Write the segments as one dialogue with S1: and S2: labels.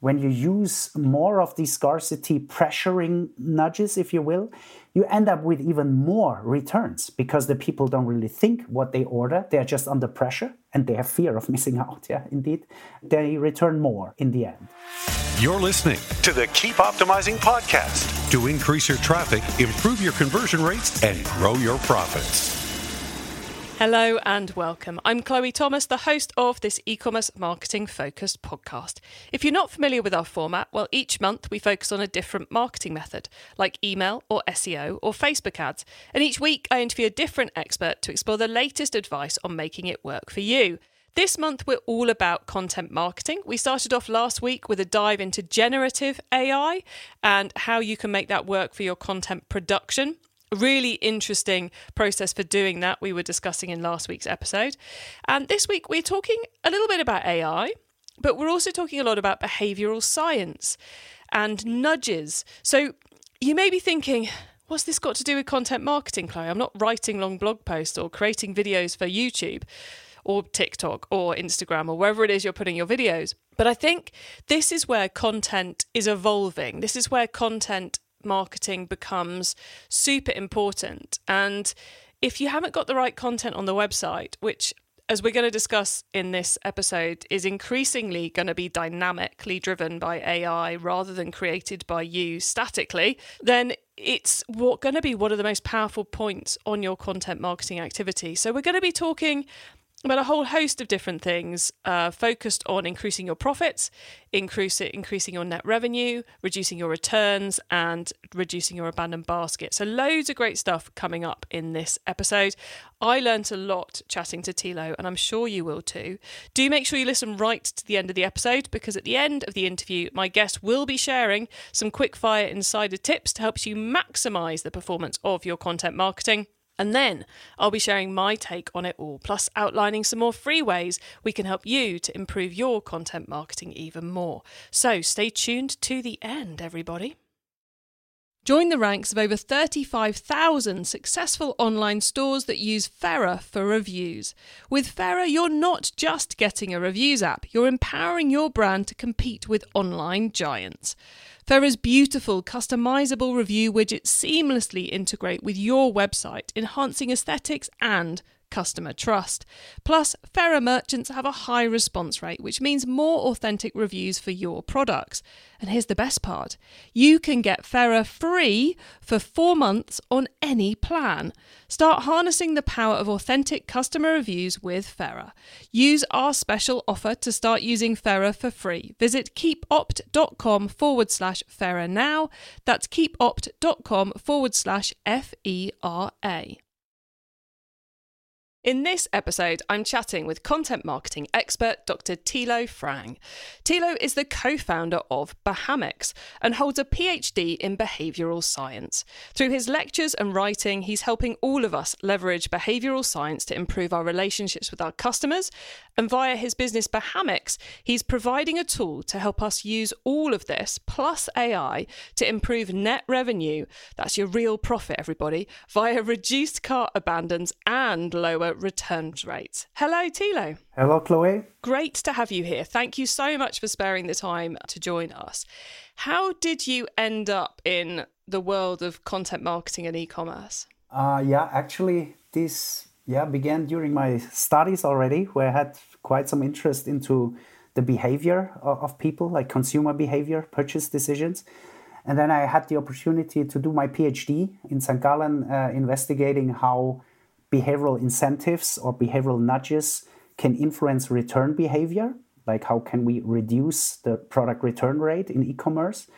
S1: when you use more of these scarcity pressuring nudges, if you will, you end up with even more returns because the people don't really think what they order. They're just under pressure and they have fear of missing out. Yeah, indeed. They return more in the end.
S2: You're listening to the Keep Optimizing podcast to increase your traffic, improve your conversion rates, and grow your profits.
S3: Hello and welcome. I'm Chloe Thomas, the host of this e commerce marketing focused podcast. If you're not familiar with our format, well, each month we focus on a different marketing method, like email or SEO or Facebook ads. And each week I interview a different expert to explore the latest advice on making it work for you. This month, we're all about content marketing. We started off last week with a dive into generative AI and how you can make that work for your content production really interesting process for doing that we were discussing in last week's episode. And this week we're talking a little bit about AI, but we're also talking a lot about behavioral science and nudges. So you may be thinking, what's this got to do with content marketing, Chloe? I'm not writing long blog posts or creating videos for YouTube or TikTok or Instagram or wherever it is you're putting your videos. But I think this is where content is evolving. This is where content marketing becomes super important. And if you haven't got the right content on the website, which as we're going to discuss in this episode, is increasingly going to be dynamically driven by AI rather than created by you statically, then it's what going to be one of the most powerful points on your content marketing activity. So we're going to be talking about a whole host of different things uh, focused on increasing your profits, increase increasing your net revenue, reducing your returns, and reducing your abandoned basket. So, loads of great stuff coming up in this episode. I learnt a lot chatting to Thilo, and I'm sure you will too. Do make sure you listen right to the end of the episode because at the end of the interview, my guest will be sharing some quick fire insider tips to help you maximize the performance of your content marketing. And then I'll be sharing my take on it all, plus outlining some more free ways we can help you to improve your content marketing even more. So stay tuned to the end, everybody. Join the ranks of over 35,000 successful online stores that use Fera for reviews. With Fera, you're not just getting a reviews app, you're empowering your brand to compete with online giants. Fera's beautiful, customizable review widgets seamlessly integrate with your website, enhancing aesthetics and customer trust. Plus, Fera merchants have a high response rate, which means more authentic reviews for your products. And here's the best part you can get Fera free for four months on any plan. Start harnessing the power of authentic customer reviews with Fera. Use our special offer to start using Fera for free. Visit keepopt.com forward slash Fera now. That's keepopt.com forward slash F E R A. In this episode, I'm chatting with content marketing expert Dr. Thilo Pfrang. Thilo is the co founder of Behamics and holds a PhD in behavioural science. Through his lectures and writing, he's helping all of us leverage behavioural science to improve our relationships with our customers. And via his business Behamics, he's providing a tool to help us use all of this, plus AI, to improve net revenue that's your real profit, everybody via reduced cart abandons and lower returns rates. Hello, Thilo.
S1: Hello, Chloe.
S3: Great to have you here. Thank you so much for sparing the time to join us. How did you end up in the world of content marketing and e-commerce?
S1: Uh, yeah, actually, this yeah began during my studies already, where I had quite some interest into the behavior of, people, like consumer behavior, purchase decisions. And then I had the opportunity to do my PhD in St. Gallen, uh, investigating how behavioral incentives or behavioral nudges can influence return behavior like how can we reduce the product return rate in e-commerce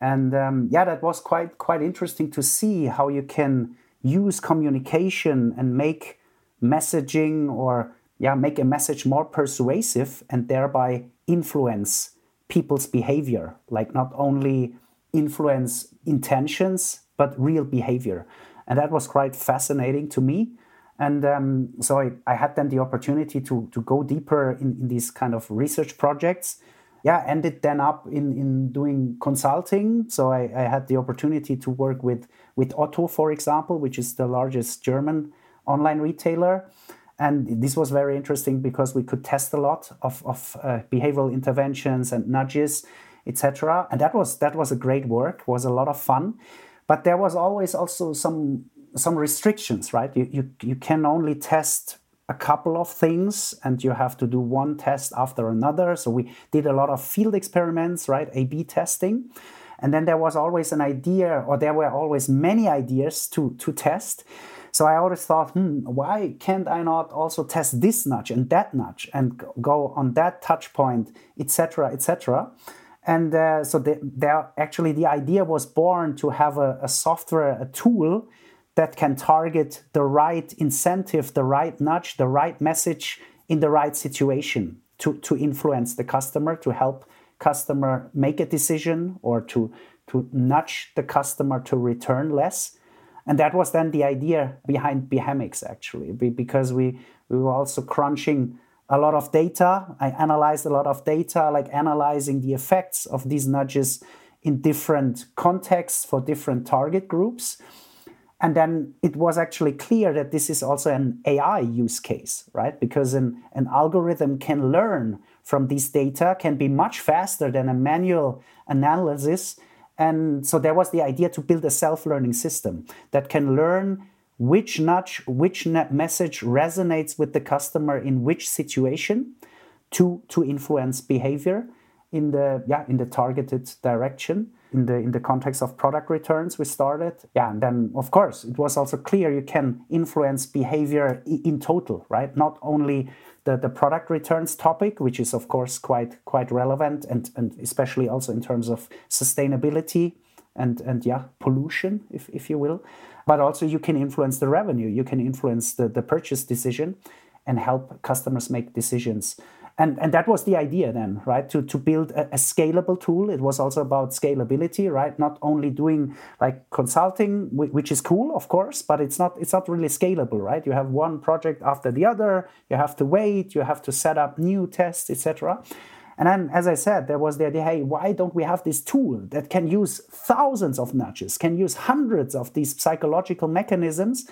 S1: and um, yeah that was quite quite interesting to see how you can use communication and make messaging or yeah make a message more persuasive and thereby influence people's behavior like not only influence intentions but real behavior and that was quite fascinating to me and um, so I, I, had then the opportunity to, to go deeper in, in these kind of research projects. Yeah, ended then up in, in doing consulting. So I, I had the opportunity to work with, with Otto, for example, which is the largest German online retailer. And this was very interesting because we could test a lot of, of uh, behavioral interventions and nudges etc. And that was that was a great work, was a lot of fun. But there was always also some some restrictions, right? You, you, you can only test a couple of things and you have to do one test after another. So we did a lot of field experiments, right? A B testing. And then there was always an idea, or there were always many ideas to, to test. So I always thought, hmm, why can't I not also test this nudge and that nudge and go on that touch point, etc., etc. And uh, so the, there actually the idea was born to have a, a software, a tool that can target the right incentive, the right nudge, the right message in the right situation to, to influence the customer, to help customer make a decision or to, to nudge the customer to return less. And that was then the idea behind Behamics actually, because we, we were also crunching a lot of data. I analyzed a lot of data, like analyzing the effects of these nudges in different contexts for different target groups. And then it was actually clear that this is also an AI use case, right? Because an, an algorithm can learn from these data, can be much faster than a manual analysis. And so there was the idea to build a self learning system that can learn which nudge, which message resonates with the customer in which situation to, to influence behavior in the, yeah, in the targeted direction in the in the context of product returns we started. Yeah and then of course it was also clear you can influence behavior in total right? Not only the, the product returns topic which is of course quite quite relevant and and especially also in terms of sustainability and and yeah pollution if, if you will. But also you can influence the revenue. You can influence the, the purchase decision and help customers make decisions and and that was the idea then right? To to build a, a, scalable tool. It was also about scalability right? Not only doing like consulting which is cool of course but it's not it's not really scalable right? You have one project after the other. You have to wait. You have to set up new tests etc and then, as I said, there was the idea hey, why don't we have this tool that can use thousands of nudges, can use hundreds of these psychological mechanisms,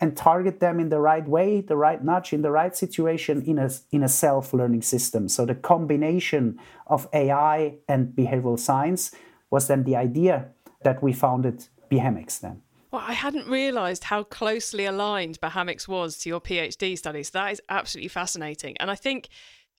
S1: and target them in the right way, the right nudge, in the right situation in a, in a self learning system. So the combination of AI and behavioral science was then the idea that we founded Behamics then.
S3: Well, I hadn't realised how closely aligned Behamics was to your PhD studies. That is absolutely fascinating. And I think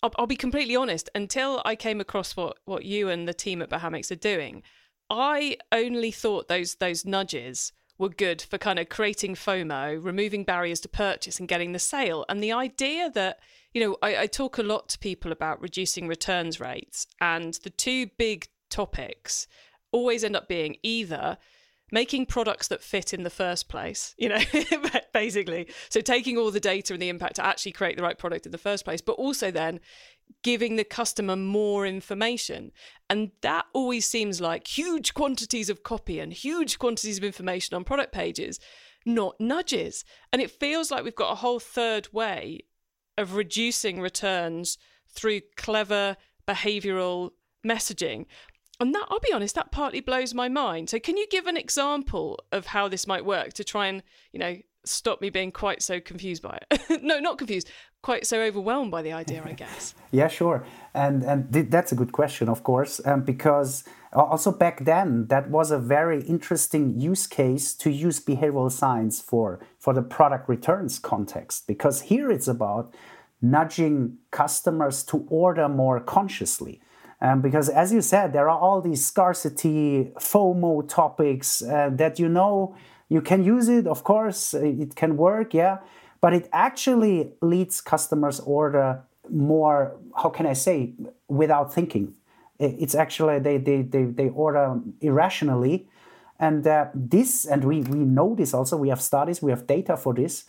S3: I'll, I'll, be completely honest, until I came across what, what you and the team at Behamics are doing, I only thought those those nudges were good for kind of creating FOMO, removing barriers to purchase, and getting the sale. And the idea that, you know, I, I talk a lot to people about reducing returns rates, and the two big topics always end up being either making products that fit in the first place, you know, basically. So taking all the data and the impact to actually create the right product in the first place, but also then giving the customer more information. And that always seems like huge quantities of copy and huge quantities of information on product pages, not nudges. And it feels like we've got a whole third way of reducing returns through clever behavioral messaging. And that, I'll be honest, that partly blows my mind. So, can you give an example of how this might work to try and, you know, stop me being quite so confused by it? no, not confused, quite so overwhelmed by the idea, I guess.
S1: yeah, sure. And and th- that's a good question, of course, um, because also back then that was a very interesting use case to use behavioral science for for the product returns context because here it's about nudging customers to order more consciously um, because, as you said, there are all these scarcity, FOMO topics uh, that you know you can use it, of course, uh, it can work, yeah, but it actually leads customers order more, how can I say, without thinking. It's actually, they, they, they, they order irrationally. And uh, this, and we, we know this also, we have studies, we have data for this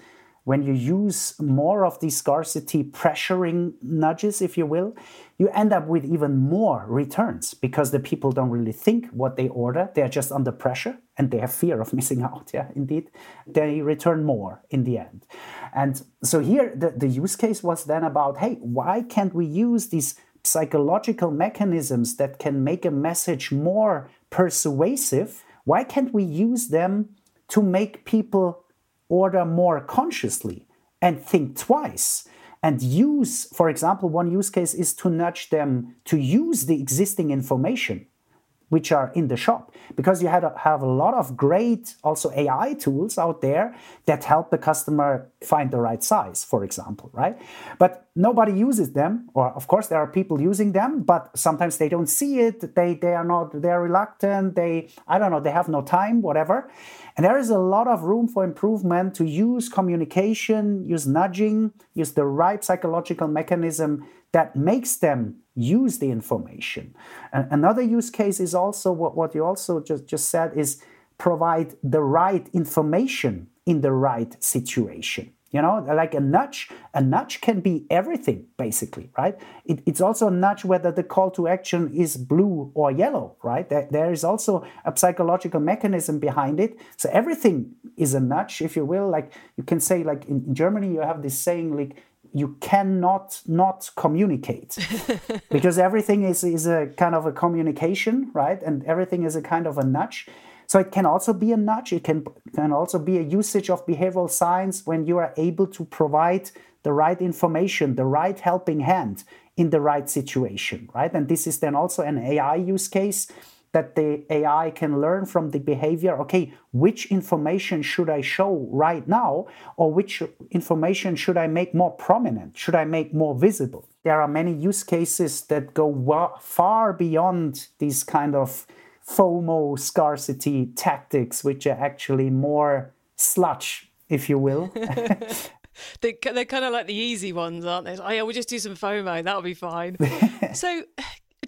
S1: when you use more of these scarcity pressuring nudges, if you will, you end up with even more returns because the people don't really think what they order. They're just under pressure and they have fear of missing out. Yeah, indeed. They return more in the end. And so here the, the use case was then about hey, why can't we use these psychological mechanisms that can make a message more persuasive? Why can't we use them to make people order more consciously and think twice. and use, for example, one use case is to nudge them to use the existing information which are in the shop because you have a lot of great also AI tools out there that help the customer find the right size, for example, right? But nobody uses them, or of course there are people using them, but sometimes they don't see it. They they are not they're reluctant. They I don't know they have no time, whatever. And there is a lot of room for improvement to use communication, use nudging, use the right psychological mechanism that makes them use the information. And another use case is also what, what you also just, just said is provide the right information in the right situation. You know, like a nudge, a nudge can be everything basically, right? It, it's also a nudge whether the call to action is blue or yellow, right? There, there is also a psychological mechanism behind it. So everything is a nudge, if you will. Like you can say, like in, in Germany, you have this saying, like you cannot not communicate because everything is, is a kind of a communication, right? And everything is a kind of a nudge. So it can also be a nudge. It can, can also be a usage of behavioral science when you are able to provide the right information, the right helping hand in the right situation, right? And this is then also an AI use case that the AI can learn from the behavior okay, which information should I show right now, or which information should I make more prominent, should I make more visible? There are many use cases that go far beyond these kind of FOMO scarcity tactics, which are actually more sludge, if you will.
S3: they, they're kind of like the easy ones, aren't they? Oh, yeah, we'll just do some FOMO, that'll be fine. so,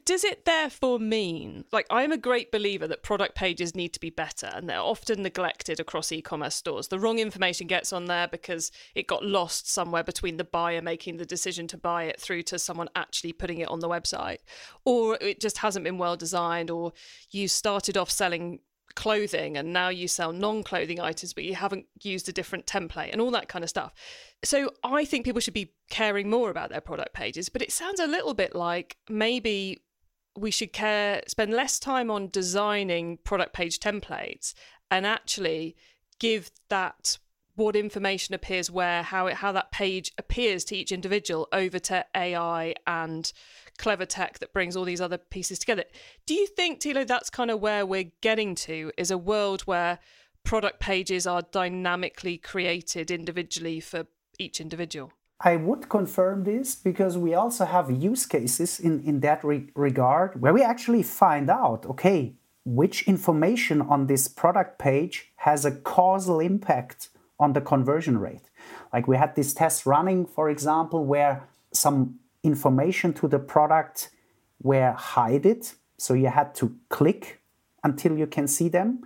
S3: does it therefore mean, like, I'm a great believer that product pages need to be better and they're often neglected across e commerce stores. The wrong information gets on there because it got lost somewhere between the buyer making the decision to buy it through to someone actually putting it on the website, or it just hasn't been well designed, or you started off selling clothing and now you sell non clothing items, but you haven't used a different template and all that kind of stuff. So I think people should be caring more about their product pages, but it sounds a little bit like maybe we should care spend less time on designing product page templates and actually give that what information appears where how it how that page appears to each individual over to AI and clever tech that brings all these other pieces together. Do you think Thilo that's kind of where we're getting to is a world where product pages are dynamically created individually for each individual?
S1: I would confirm this because we also have use cases in, in that re- regard where we actually find out okay, which information on this product page has a causal impact on the conversion rate. Like we had this test running, for example, where some information to the product were hidden. So you had to click until you can see them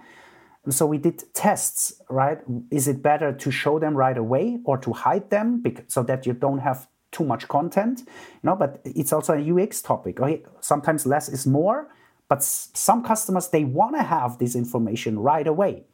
S1: so we did tests, right? Is it better to show them right away or to hide them so that you don't have too much content? You know, but it's also a UX topic. Okay? Sometimes less is more, but some customers they want to have this information right away.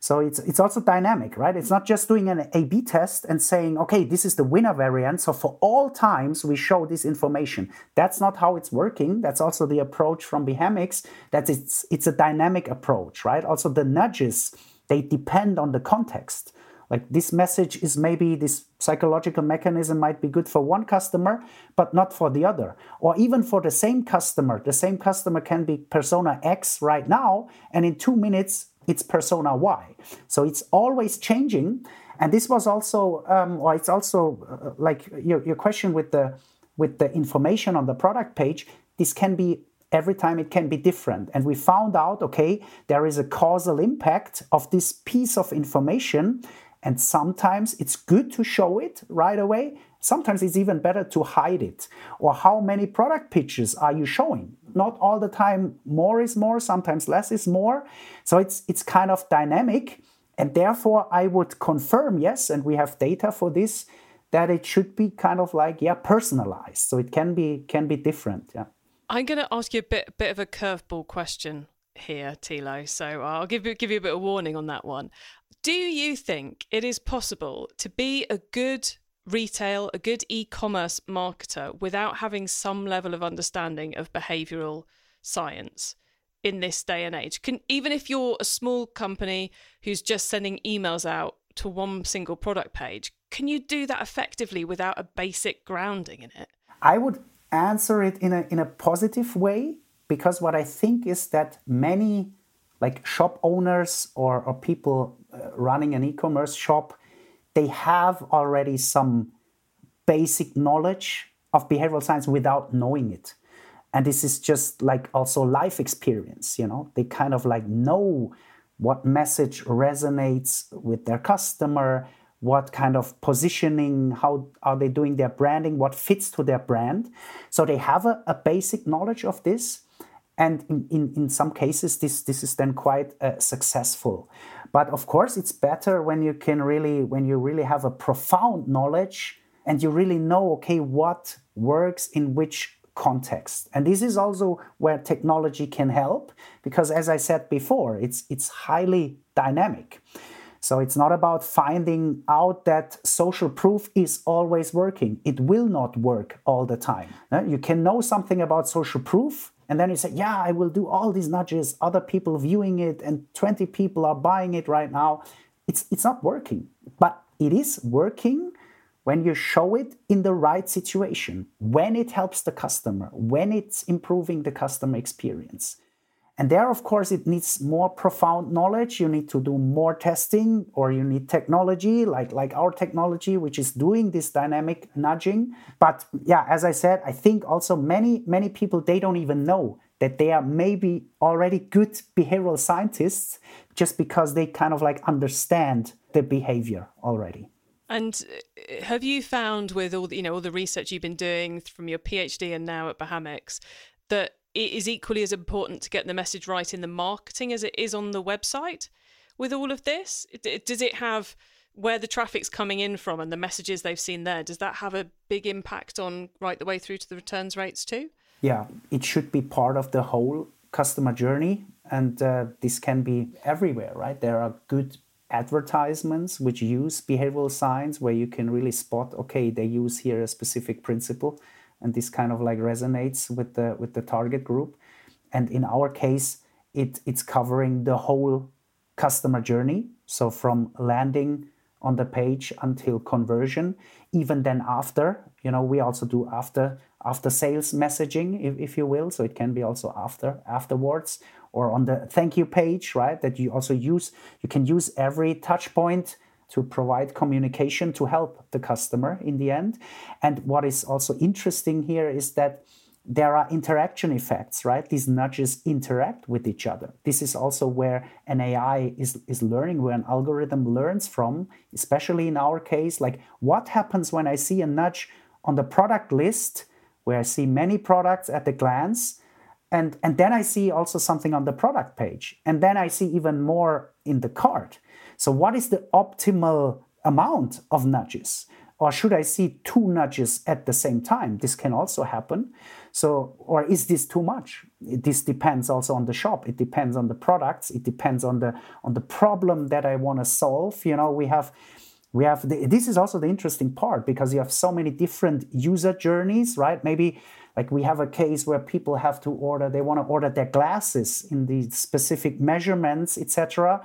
S1: So it's it's also dynamic, right? It's not just doing an A/B test and saying, okay, this is the winner variant. So for all times we show this information. That's not how it's working. That's also the approach from Behamics. That it's it's a dynamic approach, right? Also the nudges they depend on the context. Like this message is maybe this psychological mechanism might be good for one customer, but not for the other. Or even for the same customer. The same customer can be persona X right now, and in two minutes it's persona Y. So it's always changing. And this was also, um, or it's also uh, like your, your question with the with the information on the product page. This can be every time it can be different. And we found out, okay, there is a causal impact of this piece of information. And sometimes it's good to show it right away. Sometimes it's even better to hide it. Or how many product pictures are you showing? Not all the time more is more, sometimes less is more. So it's it's kind of dynamic. And therefore I would confirm, yes, and we have data for this, that it should be kind of like, yeah, personalized. So it can be can be different. Yeah.
S3: I'm gonna ask you a bit bit of a curveball question here, Thilo So I'll give you give you a bit of warning on that one. Do you think it is possible to be a good retail, a good e commerce marketer without having some level of understanding of behavioral science in this day and age. Can even if you're a small company who's just sending emails out to one single product page, can you do that effectively without a basic grounding in it?
S1: I would answer it in a in a positive way because what I think is that many like shop owners or, or people uh, running an e-commerce shop they have already some basic knowledge of behavioral science without knowing it. And this is just like also life experience you know? They kind of like know what message resonates with their customer what kind of positioning how are they doing their branding what fits to their brand. So they have a, a basic knowledge of this and in, in, in some cases this this is then quite uh, successful but of course it's better when you can really when you really have a profound knowledge and you really know okay what works in which context. And this is also where technology can help because as I said before, it's it's highly dynamic. So it's not about finding out that social proof is always working. It will not work all the time. You can know something about social proof and then you say, yeah, I will do all these nudges, other people viewing it, and 20 people are buying it right now. It's, it's not working. But it is working when you show it in the right situation, when it helps the customer, when it's improving the customer experience. And there, of course, it needs more profound knowledge. You need to do more testing, or you need technology like, like our technology, which is doing this dynamic nudging. But yeah, as I said, I think also many, many people, they don't even know that they are maybe already good behavioral scientists just because they kind of like understand the behavior already.
S3: And uh, have you found with all the, you know all the research you've been doing from your PhD and now at Behamics that it is equally as important to get the message right in the marketing as it is on the website with all of this? Does it have where the traffic's coming in from and the messages they've seen there? Does that have a big impact on right the way through to the returns rates too?
S1: Yeah, it should be part of the whole customer journey, and uh, this can be everywhere, right? There are good advertisements which use behavioral science where you can really spot okay they use here a specific principle and this kind of like resonates with the with the target group. And in our case it it's covering the whole customer journey. So from landing on the page until conversion even then after you know we also do after after sales messaging if, if you will. So it can be also after afterwards or on the thank you page, right? That you also use, you can use every touch point to provide communication to help the customer in the end. And what is also interesting here is that there are interaction effects, right? These nudges interact with each other. This is also where an AI is, is learning, where an algorithm learns from, especially in our case, like what happens when I see a nudge on the product list where I see many products at a glance and and then i see also something on the product page and then i see even more in the cart so what is the optimal amount of nudges? Or should i see two nudges at the same time? This can also happen. So or is this too much? This depends also on the shop. It depends on the products. It depends on the on the problem that i want to solve. You know we have we have the, this is also the interesting part because you have so many different user journeys right? Maybe like we have a case where people have to order, they want to order their glasses in the specific measurements, etc.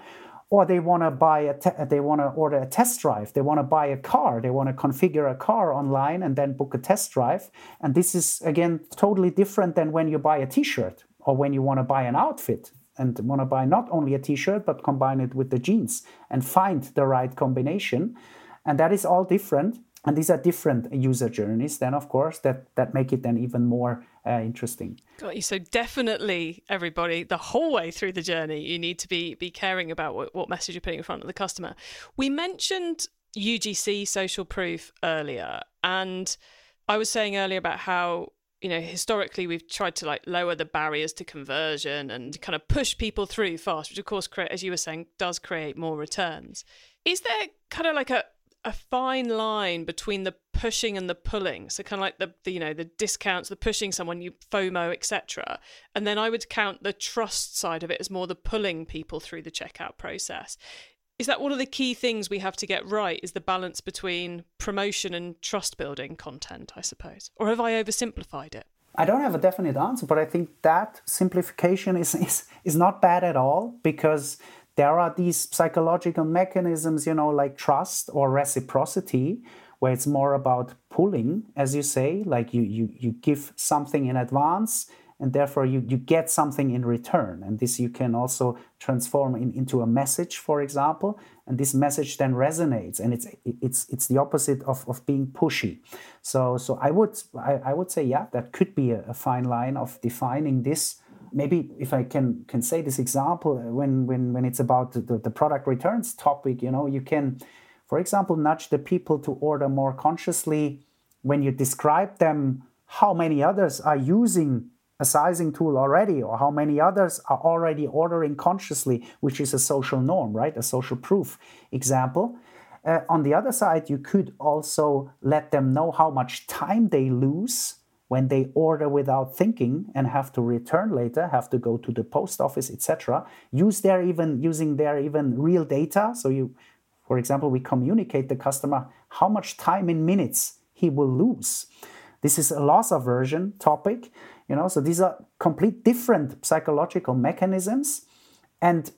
S1: Or they want to buy a, te- they want to order a test drive. They want to buy a car. They want to configure a car online and then book a test drive. And this is again totally different than when you buy a T-shirt or when you want to buy an outfit and want to buy not only a T-shirt but combine it with the jeans and find the right combination. And that is all different and these are different user journeys then of course that that make it then even more uh, interesting.
S3: Got you. So definitely everybody the whole way through the journey you need to be be caring about what, what message you're putting in front of the customer. We mentioned ugc social proof earlier. And i was saying earlier about how you know historically we've tried to like lower the barriers to conversion and kind of push people through fast which of course as you were saying does create more returns. Is there kind of like a a fine line between the pushing and the pulling. So kind of like the, the you know the discounts, the pushing someone, you FOMO, etc. And then I would count the trust side of it as more the pulling people through the checkout process. Is that one of the key things we have to get right? Is the balance between promotion and trust building content, I suppose, or have I oversimplified it?
S1: I don't have a definite answer, but I think that simplification is, is, is not bad at all because there are these psychological mechanisms, you know, like trust or reciprocity, where it's more about pulling, as you say, like you you you give something in advance and therefore you, you get something in return. And this you can also transform in, into a message, for example, and this message then resonates and it's it's it's the opposite of, of being pushy. So so I would I, I would say yeah, that could be a, a fine line of defining this maybe if I can can say this example uh, when when when it's about the, the product returns topic, you know, you can, for example, nudge the people to order more consciously when you describe them how many others are using a sizing tool already or how many others are already ordering consciously, which is a social norm, right? A social proof example. Uh, on the other side, you could also let them know how much time they lose when they order without thinking and have to return later, have to go to the post office, etc. Use their even using their even real data. So you, for example, we communicate the customer how much time in minutes he will lose. This is a loss aversion topic, you know. So these are complete different psychological mechanisms, and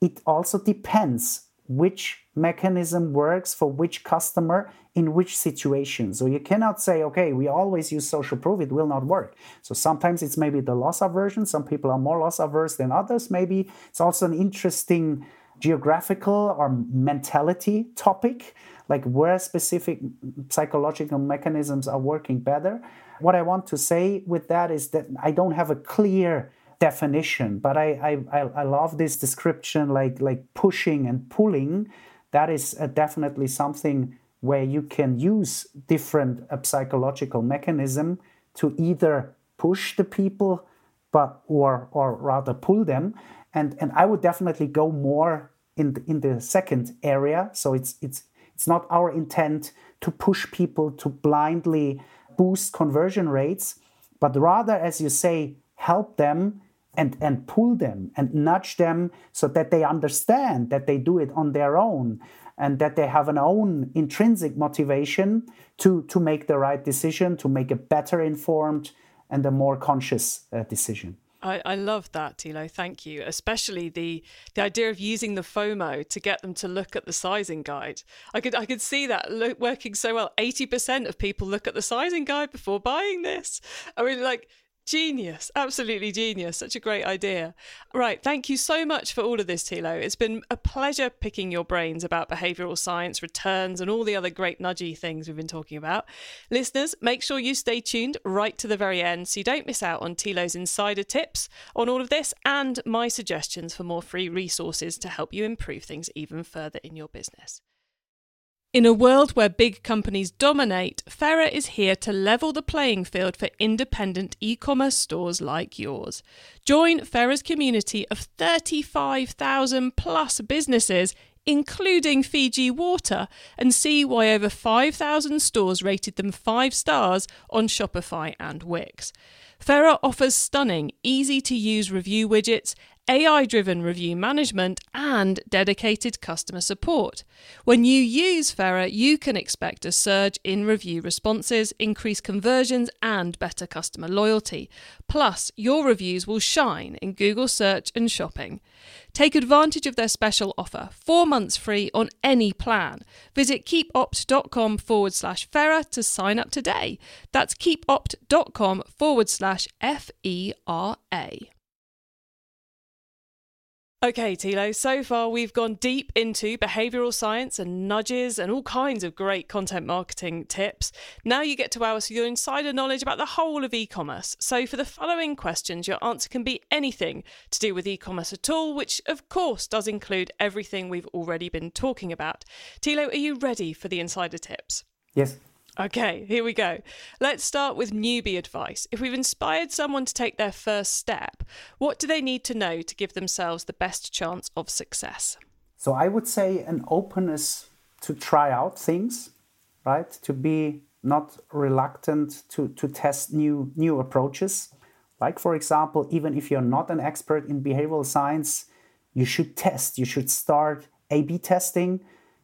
S1: it also depends which mechanism works for which customer in which situation. So you cannot say, okay, we always use social proof, it will not work. So sometimes it's maybe the loss aversion. Some people are more loss averse than others, maybe. It's also an interesting geographical or mentality topic, like where specific psychological mechanisms are working better. What I want to say with that is that I don't have a clear definition, but I, I, I love this description like, like pushing and pulling. That is uh, definitely something where you can use different uh, psychological mechanism to either push the people but or or rather pull them. And and I would definitely go more in the, in the second area. So it's it's it's not our intent to push people to blindly boost conversion rates but rather as you say help them and, and pull them and nudge them so that they understand that they do it on their own and that they have an own intrinsic motivation to, to make the right decision, to make a better informed and a more conscious uh, decision.
S3: I, I love that, Thilo. Thank you. Especially the the idea of using the FOMO to get them to look at the sizing guide. I could I could see that lo- working so well. Eighty percent of people look at the sizing guide before buying this. I mean, like Genius, absolutely genius. Such a great idea. Right, thank you so much for all of this, Thilo. It's been a pleasure picking your brains about behavioral science, returns, and all the other great nudgy things we've been talking about. Listeners, make sure you stay tuned right to the very end so you don't miss out on Thilo's insider tips on all of this and my suggestions for more free resources to help you improve things even further in your business. In a world where big companies dominate, Fera is here to level the playing field for independent e commerce stores like yours. Join Fera's community of 35,000 plus businesses, including Fiji Water, and see why over 5,000 stores rated them 5 stars on Shopify and Wix. Fera offers stunning, easy to use review widgets AI driven review management, and dedicated customer support. When you use Fera, you can expect a surge in review responses, increased conversions, and better customer loyalty. Plus, your reviews will shine in Google search and shopping. Take advantage of their special offer four months free on any plan. Visit keepopt.com forward slash Fera to sign up today. That's keepopt.com forward slash F E R A. Okay, Thilo, so far we've gone deep into behavioral science and nudges and all kinds of great content marketing tips. Now you get to ours your insider knowledge about the whole of e commerce. So, for the following questions, your answer can be anything to do with e commerce at all, which of course does include everything we've already been talking about. Thilo, are you ready for the insider tips?
S1: Yes.
S3: Okay, here we go. Let's start with newbie advice. If we've inspired someone to take their first step, what do they need to know to give themselves the best chance of success?
S1: So I would say an openness to try out things, right? To be not reluctant to, to test new new approaches. Like for example, even if you're not an expert in behavioral science, you should test. You should start A/B testing.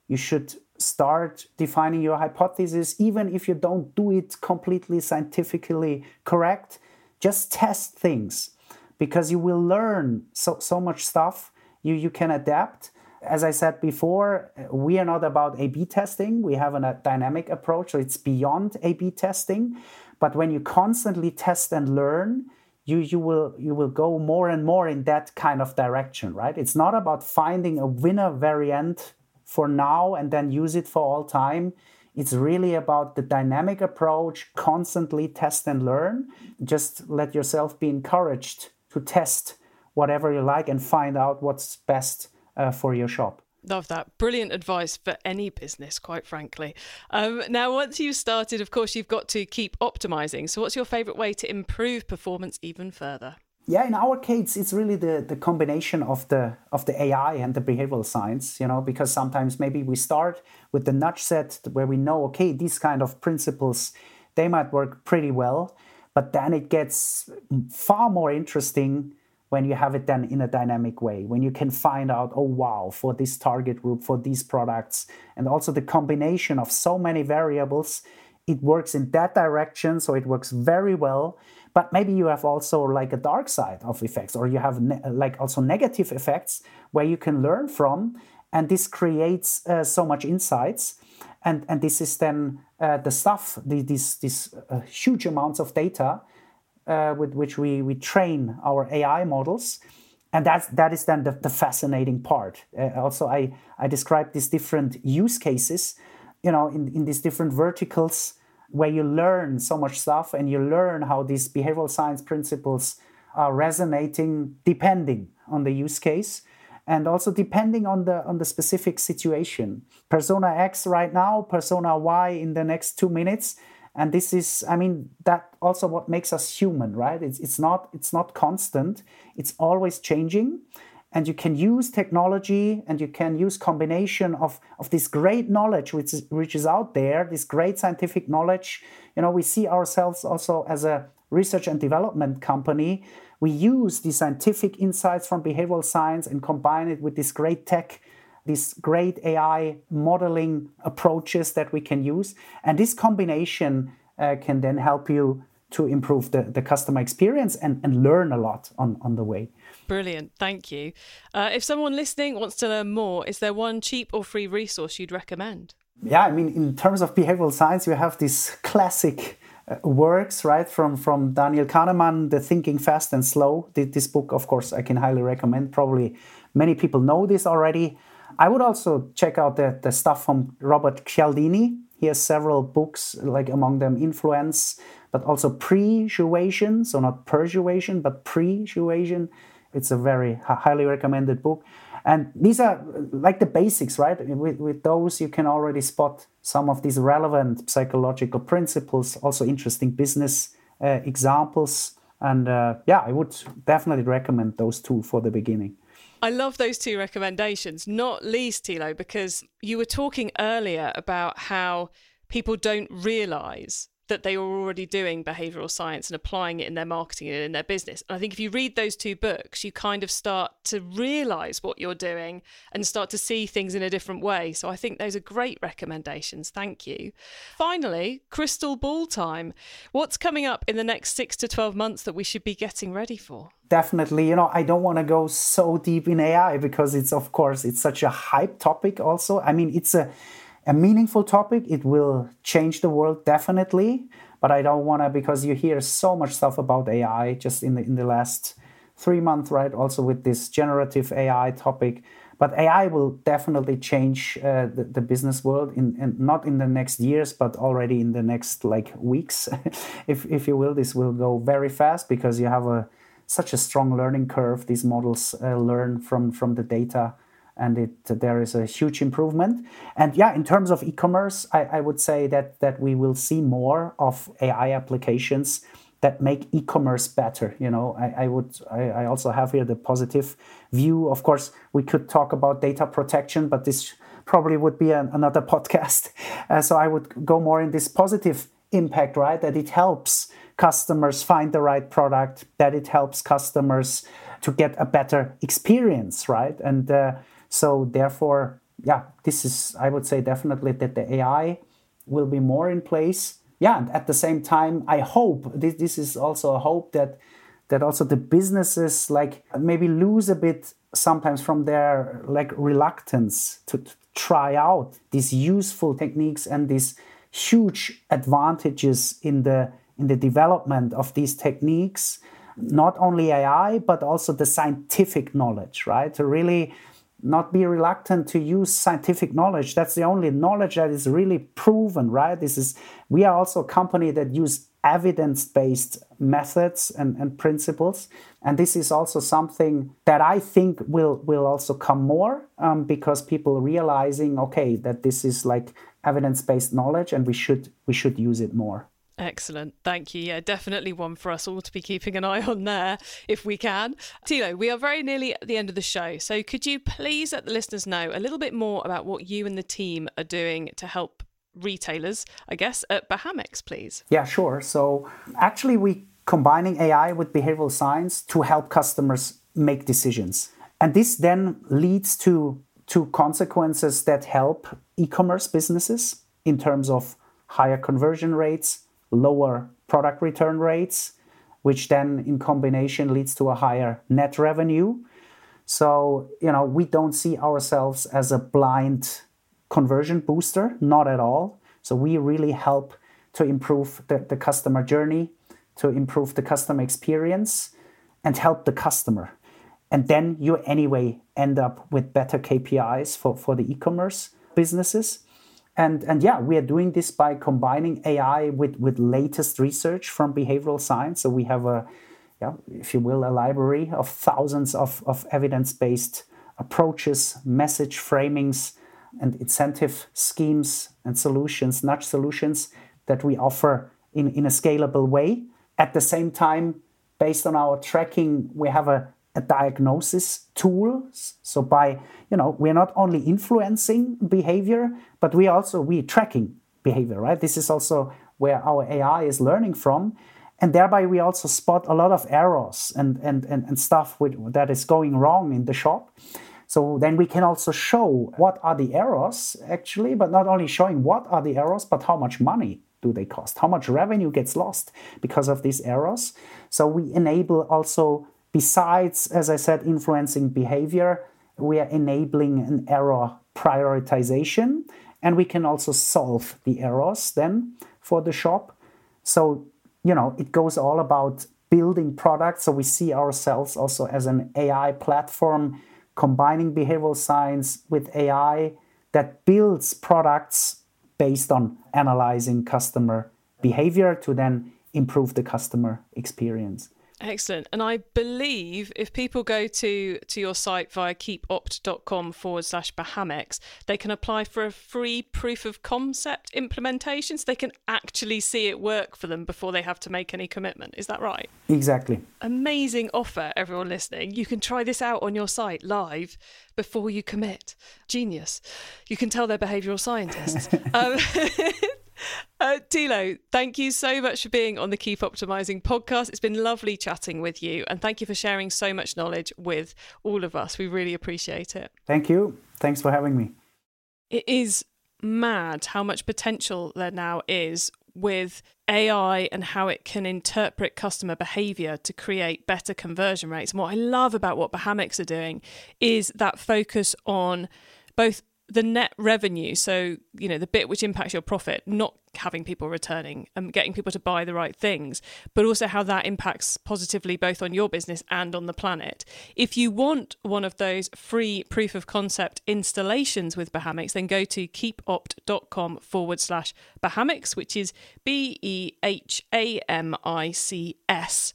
S1: You should start defining your hypothesis, even if you don't do it completely scientifically correct. Just test things because you will learn so, so much stuff you, you can adapt. As I said before, we are not about A B testing. We have a dynamic approach, so it's beyond A B testing. But when you constantly test and learn, you, you will you will go more and more in that kind of direction, right? It's not about finding a winner variant for now and then use it for all time. It's really about the dynamic approach, constantly test and learn. Just let yourself be encouraged to test whatever you like and find out what's best uh, for your shop.
S3: Love that. Brilliant advice for any business, quite frankly. Um, now, once you've started, of course, you've got to keep optimizing. So, what's your favorite way to improve performance even further?
S1: Yeah, in our case, it's really the, the combination of the of the AI and the behavioral science, you know, because sometimes maybe we start with the nudge set where we know, okay, these kind of principles, they might work pretty well, but then it gets far more interesting when you have it done in a dynamic way, when you can find out, oh wow, for this target group, for these products, and also the combination of so many variables, it works in that direction, so it works very well. But maybe you have also like a dark side of effects, or you have ne- like also negative effects where you can learn from, and this creates uh, so much insights. And, and this is then uh, the stuff, the, these, these uh, huge amounts of data uh, with which we, we train our AI models. And that's, that is then the, the fascinating part. Uh, also, I, I described these different use cases, you know, in, in these different verticals where you learn so much stuff and you learn how these behavioral science principles are resonating depending on the use case and also depending on the on the specific situation. Persona x right now persona y in the next 2 minutes. And this is i mean that also what makes us human right? It's, it's not it's not constant. It's always changing and you can use technology and you can use combination of, of this great knowledge which is, which is out there this great scientific knowledge you know we see ourselves also as a research and development company we use the scientific insights from behavioral science and combine it with this great tech these great AI modeling approaches that we can use. And this combination uh, can then help you to improve the, the customer experience and, and learn a lot on, on the way.
S3: Brilliant. Thank you. Uh, if someone listening wants to learn more, is there one cheap or free resource you'd recommend?
S1: Yeah, I mean, in terms of behavioral science, you have these classic uh, works, right, from, from Daniel Kahneman, The Thinking Fast and Slow. This book, of course, I can highly recommend. Probably many people know this already. I would also check out the, the stuff from Robert Cialdini. He has several books, like among them Influence, but also Pre-Suasion, so not persuasion, but Pre-Suasion. It's a very highly recommended book. And these are like the basics, right? With, with those, you can already spot some of these relevant psychological principles, also interesting business uh, examples. And uh, yeah, I would definitely recommend those two for the beginning.
S3: I love those two recommendations, not least, Thilo, because you were talking earlier about how people don't realize that they are already doing behavioral science and applying it in their marketing and in their business. And I think if you read those two books, you kind of start to realize what you're doing and start to see things in a different way. So I think those are great recommendations. Thank you. Finally, crystal ball time. What's coming up in the next six to 12 months that we should be getting ready for?
S1: Definitely, you know, I don't want to go so deep in AI because it's, of course, it's such a hype topic also. I mean, it's a a meaningful topic. It will change the world definitely, but I don't want to because you hear so much stuff about AI just in the in the last three months, right? Also with this generative AI topic. But AI will definitely change uh, the, the, business world in, in, not in the next years, but already in the next like weeks, if, if you will. This will go very fast because you have a such a strong learning curve. These models uh, learn from from the data and it there is a huge improvement. And yeah, in terms of e-commerce, I, I would say that that we will see more of AI applications that make e-commerce better. You know, I, I would I, I, also have here the positive view. Of course, we could talk about data protection, but this probably would be an, another podcast. Uh, so I would go more in this positive impact, right? That it helps customers find the right product, that it helps customers to get a better experience, right? And uh, so therefore, yeah, this is I would say definitely that the AI will be more in place. Yeah, and at the same time, I hope this, this is also a hope that that also the businesses like maybe lose a bit sometimes from their like reluctance to, to try out these useful techniques and these huge advantages in the in the development of these techniques not only ai but also the scientific knowledge right to really not be reluctant to use scientific knowledge. That's the only knowledge that is really proven right? This is we are also a company that use evidence-based methods and, and principles. And this is also something that i think will will also come more um, because people realizing okay that this is like evidence-based knowledge and we should we should use it more
S3: Excellent. Thank you. Yeah, definitely one for us all to be keeping an eye on there if we can. Thilo, we are very nearly at the end of the show. So could you please let the listeners know a little bit more about what you and the team are doing to help retailers, I guess, at Behamics, please?
S1: Yeah, sure. So actually, we combining AI with behavioral science to help customers make decisions. And this then leads to, to consequences that help e commerce businesses in terms of higher conversion rates, lower product return rates, which then in combination leads to a higher net revenue. So, you know, we don't see ourselves as a blind conversion booster, not at all. So, we really help to improve the, the customer journey, to improve the customer experience, and help the customer. And then you anyway end up with better KPIs for, for the e commerce businesses. And, and yeah, we are doing this by combining AI with, with latest research from behavioral science. So we have a, yeah, if you will, a library of thousands of, of evidence based approaches, message framings, and incentive schemes and solutions, nudge solutions that we offer in, in a scalable way. At the same time, based on our tracking, we have a a diagnosis tool. So by you know we're not only influencing behavior but we also we tracking behavior right? This is also where our ai is learning from. And thereby we also spot a lot of errors and and and, and stuff with, that is going wrong in the shop. So then we can also show what are the errors actually but not only showing what are the errors but how much money do they cost? How much revenue gets lost because of these errors? So we enable also Besides, as I said, influencing behavior, we are enabling an error prioritization and we can also solve the errors then for the shop. So, you know, it goes all about building products. So we see ourselves also as an AI platform combining behavioral science with AI that builds products based on analyzing customer behavior to then improve the customer experience.
S3: Excellent. And I believe if people go to, to your site via keepopt.com forward slash Behamics, they can apply for a free proof of concept implementation so they can actually see it work for them before they have to make any commitment. Is that right?
S1: Exactly.
S3: Amazing offer, everyone listening. You can try this out on your site live before you commit. Genius. You can tell they're behavioral scientists. um, uh, Thilo, thank you so much for being on the Keep Optimizing podcast. It's been lovely chatting with you, and thank you for sharing so much knowledge with all of us. We really appreciate it.
S1: Thank you. Thanks for having me.
S3: It is mad how much potential there now is with AI and how it can interpret customer behavior to create better conversion rates. And what I love about what Behamics are doing is that focus on both the net revenue, so you know the bit which impacts your profit, not having people returning and getting people to buy the right things, but also how that impacts positively both on your business and on the planet. If you want one of those free proof of concept installations with Behamics, then go to keepopt.com forward slash Behamics, which is B E H A M I C S.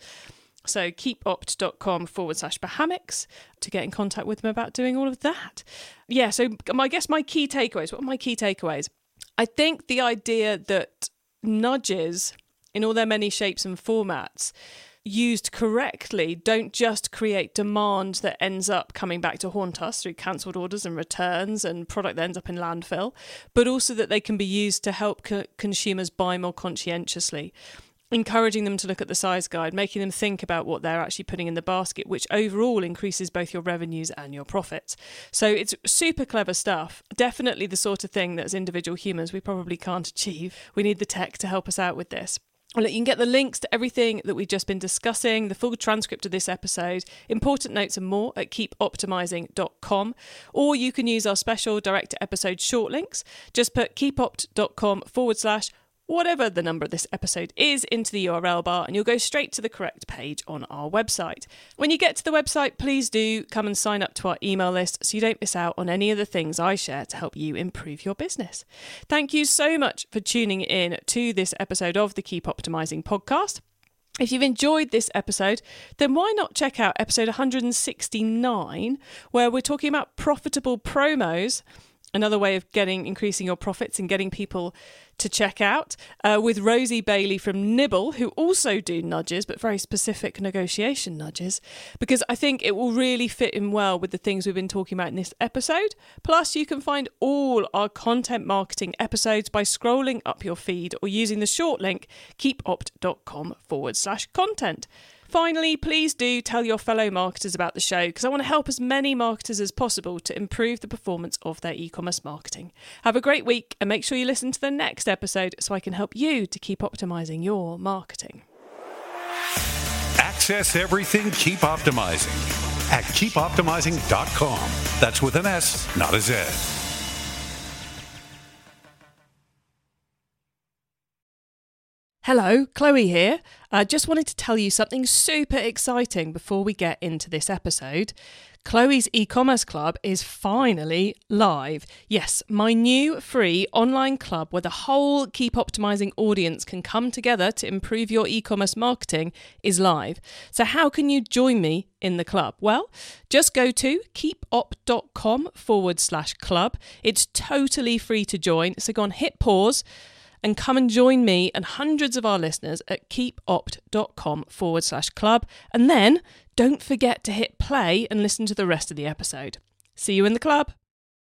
S3: So keepopt.com forward slash Behamics to get in contact with them about doing all of that. Yeah, so I guess my key takeaways, what are my key takeaways? I think the idea that nudges in all their many shapes and formats used correctly don't just create demand that ends up coming back to haunt us through cancelled orders and returns and product that ends up in landfill, but also that they can be used to help co- consumers buy more conscientiously encouraging them to look at the size guide, making them think about what they're actually putting in the basket, which overall increases both your revenues and your profits. So it's super clever stuff. Definitely the sort of thing that as individual humans we probably can't achieve. We need the tech to help us out with this. You can get the links to everything that we've just been discussing, the full transcript of this episode, important notes and more at keepoptimizing.com. Or you can use our special direct to episode short links. Just put keepopt.com forward slash whatever the number of this episode is into the URL bar and you'll go straight to the correct page on our website. When you get to the website, please do come and sign up to our email list so you don't miss out on any of the things I share to help you improve your business. Thank you so much for tuning in to this episode of the Keep Optimizing podcast. If you've enjoyed this episode, then why not check out episode 169, where we're talking about profitable promos another way of getting increasing your profits and getting people to check out uh, with Rosie Bailey from Nibble, who also do nudges, but very specific negotiation nudges, because I think it will really fit in well with the things we've been talking about in this episode. Plus, you can find all our content marketing episodes by scrolling up your feed or using the short link keepopt.com forward slash content. Finally, please do tell your fellow marketers about the show because I want to help as many marketers as possible to improve the performance of their e commerce marketing. Have a great week and make sure you listen to the next episode so I can help you to keep optimizing your marketing.
S2: Access everything Keep Optimizing at keepoptimizing.com. That's with an S, not a Z.
S3: Hello, Chloe here. I just wanted to tell you something super exciting before we get into this episode. Chloe's e commerce club is finally live. Yes, my new free online club where the whole Keep Optimizing audience can come together to improve your e commerce marketing is live. So, how can you join me in the club? Well, just go to keepopt.com forward slash club. It's totally free to join. So, go on, hit pause and come and join me and hundreds of our listeners at keepopt.com forward slash club. And then don't forget to hit play and listen to the rest of the episode. See you in the club.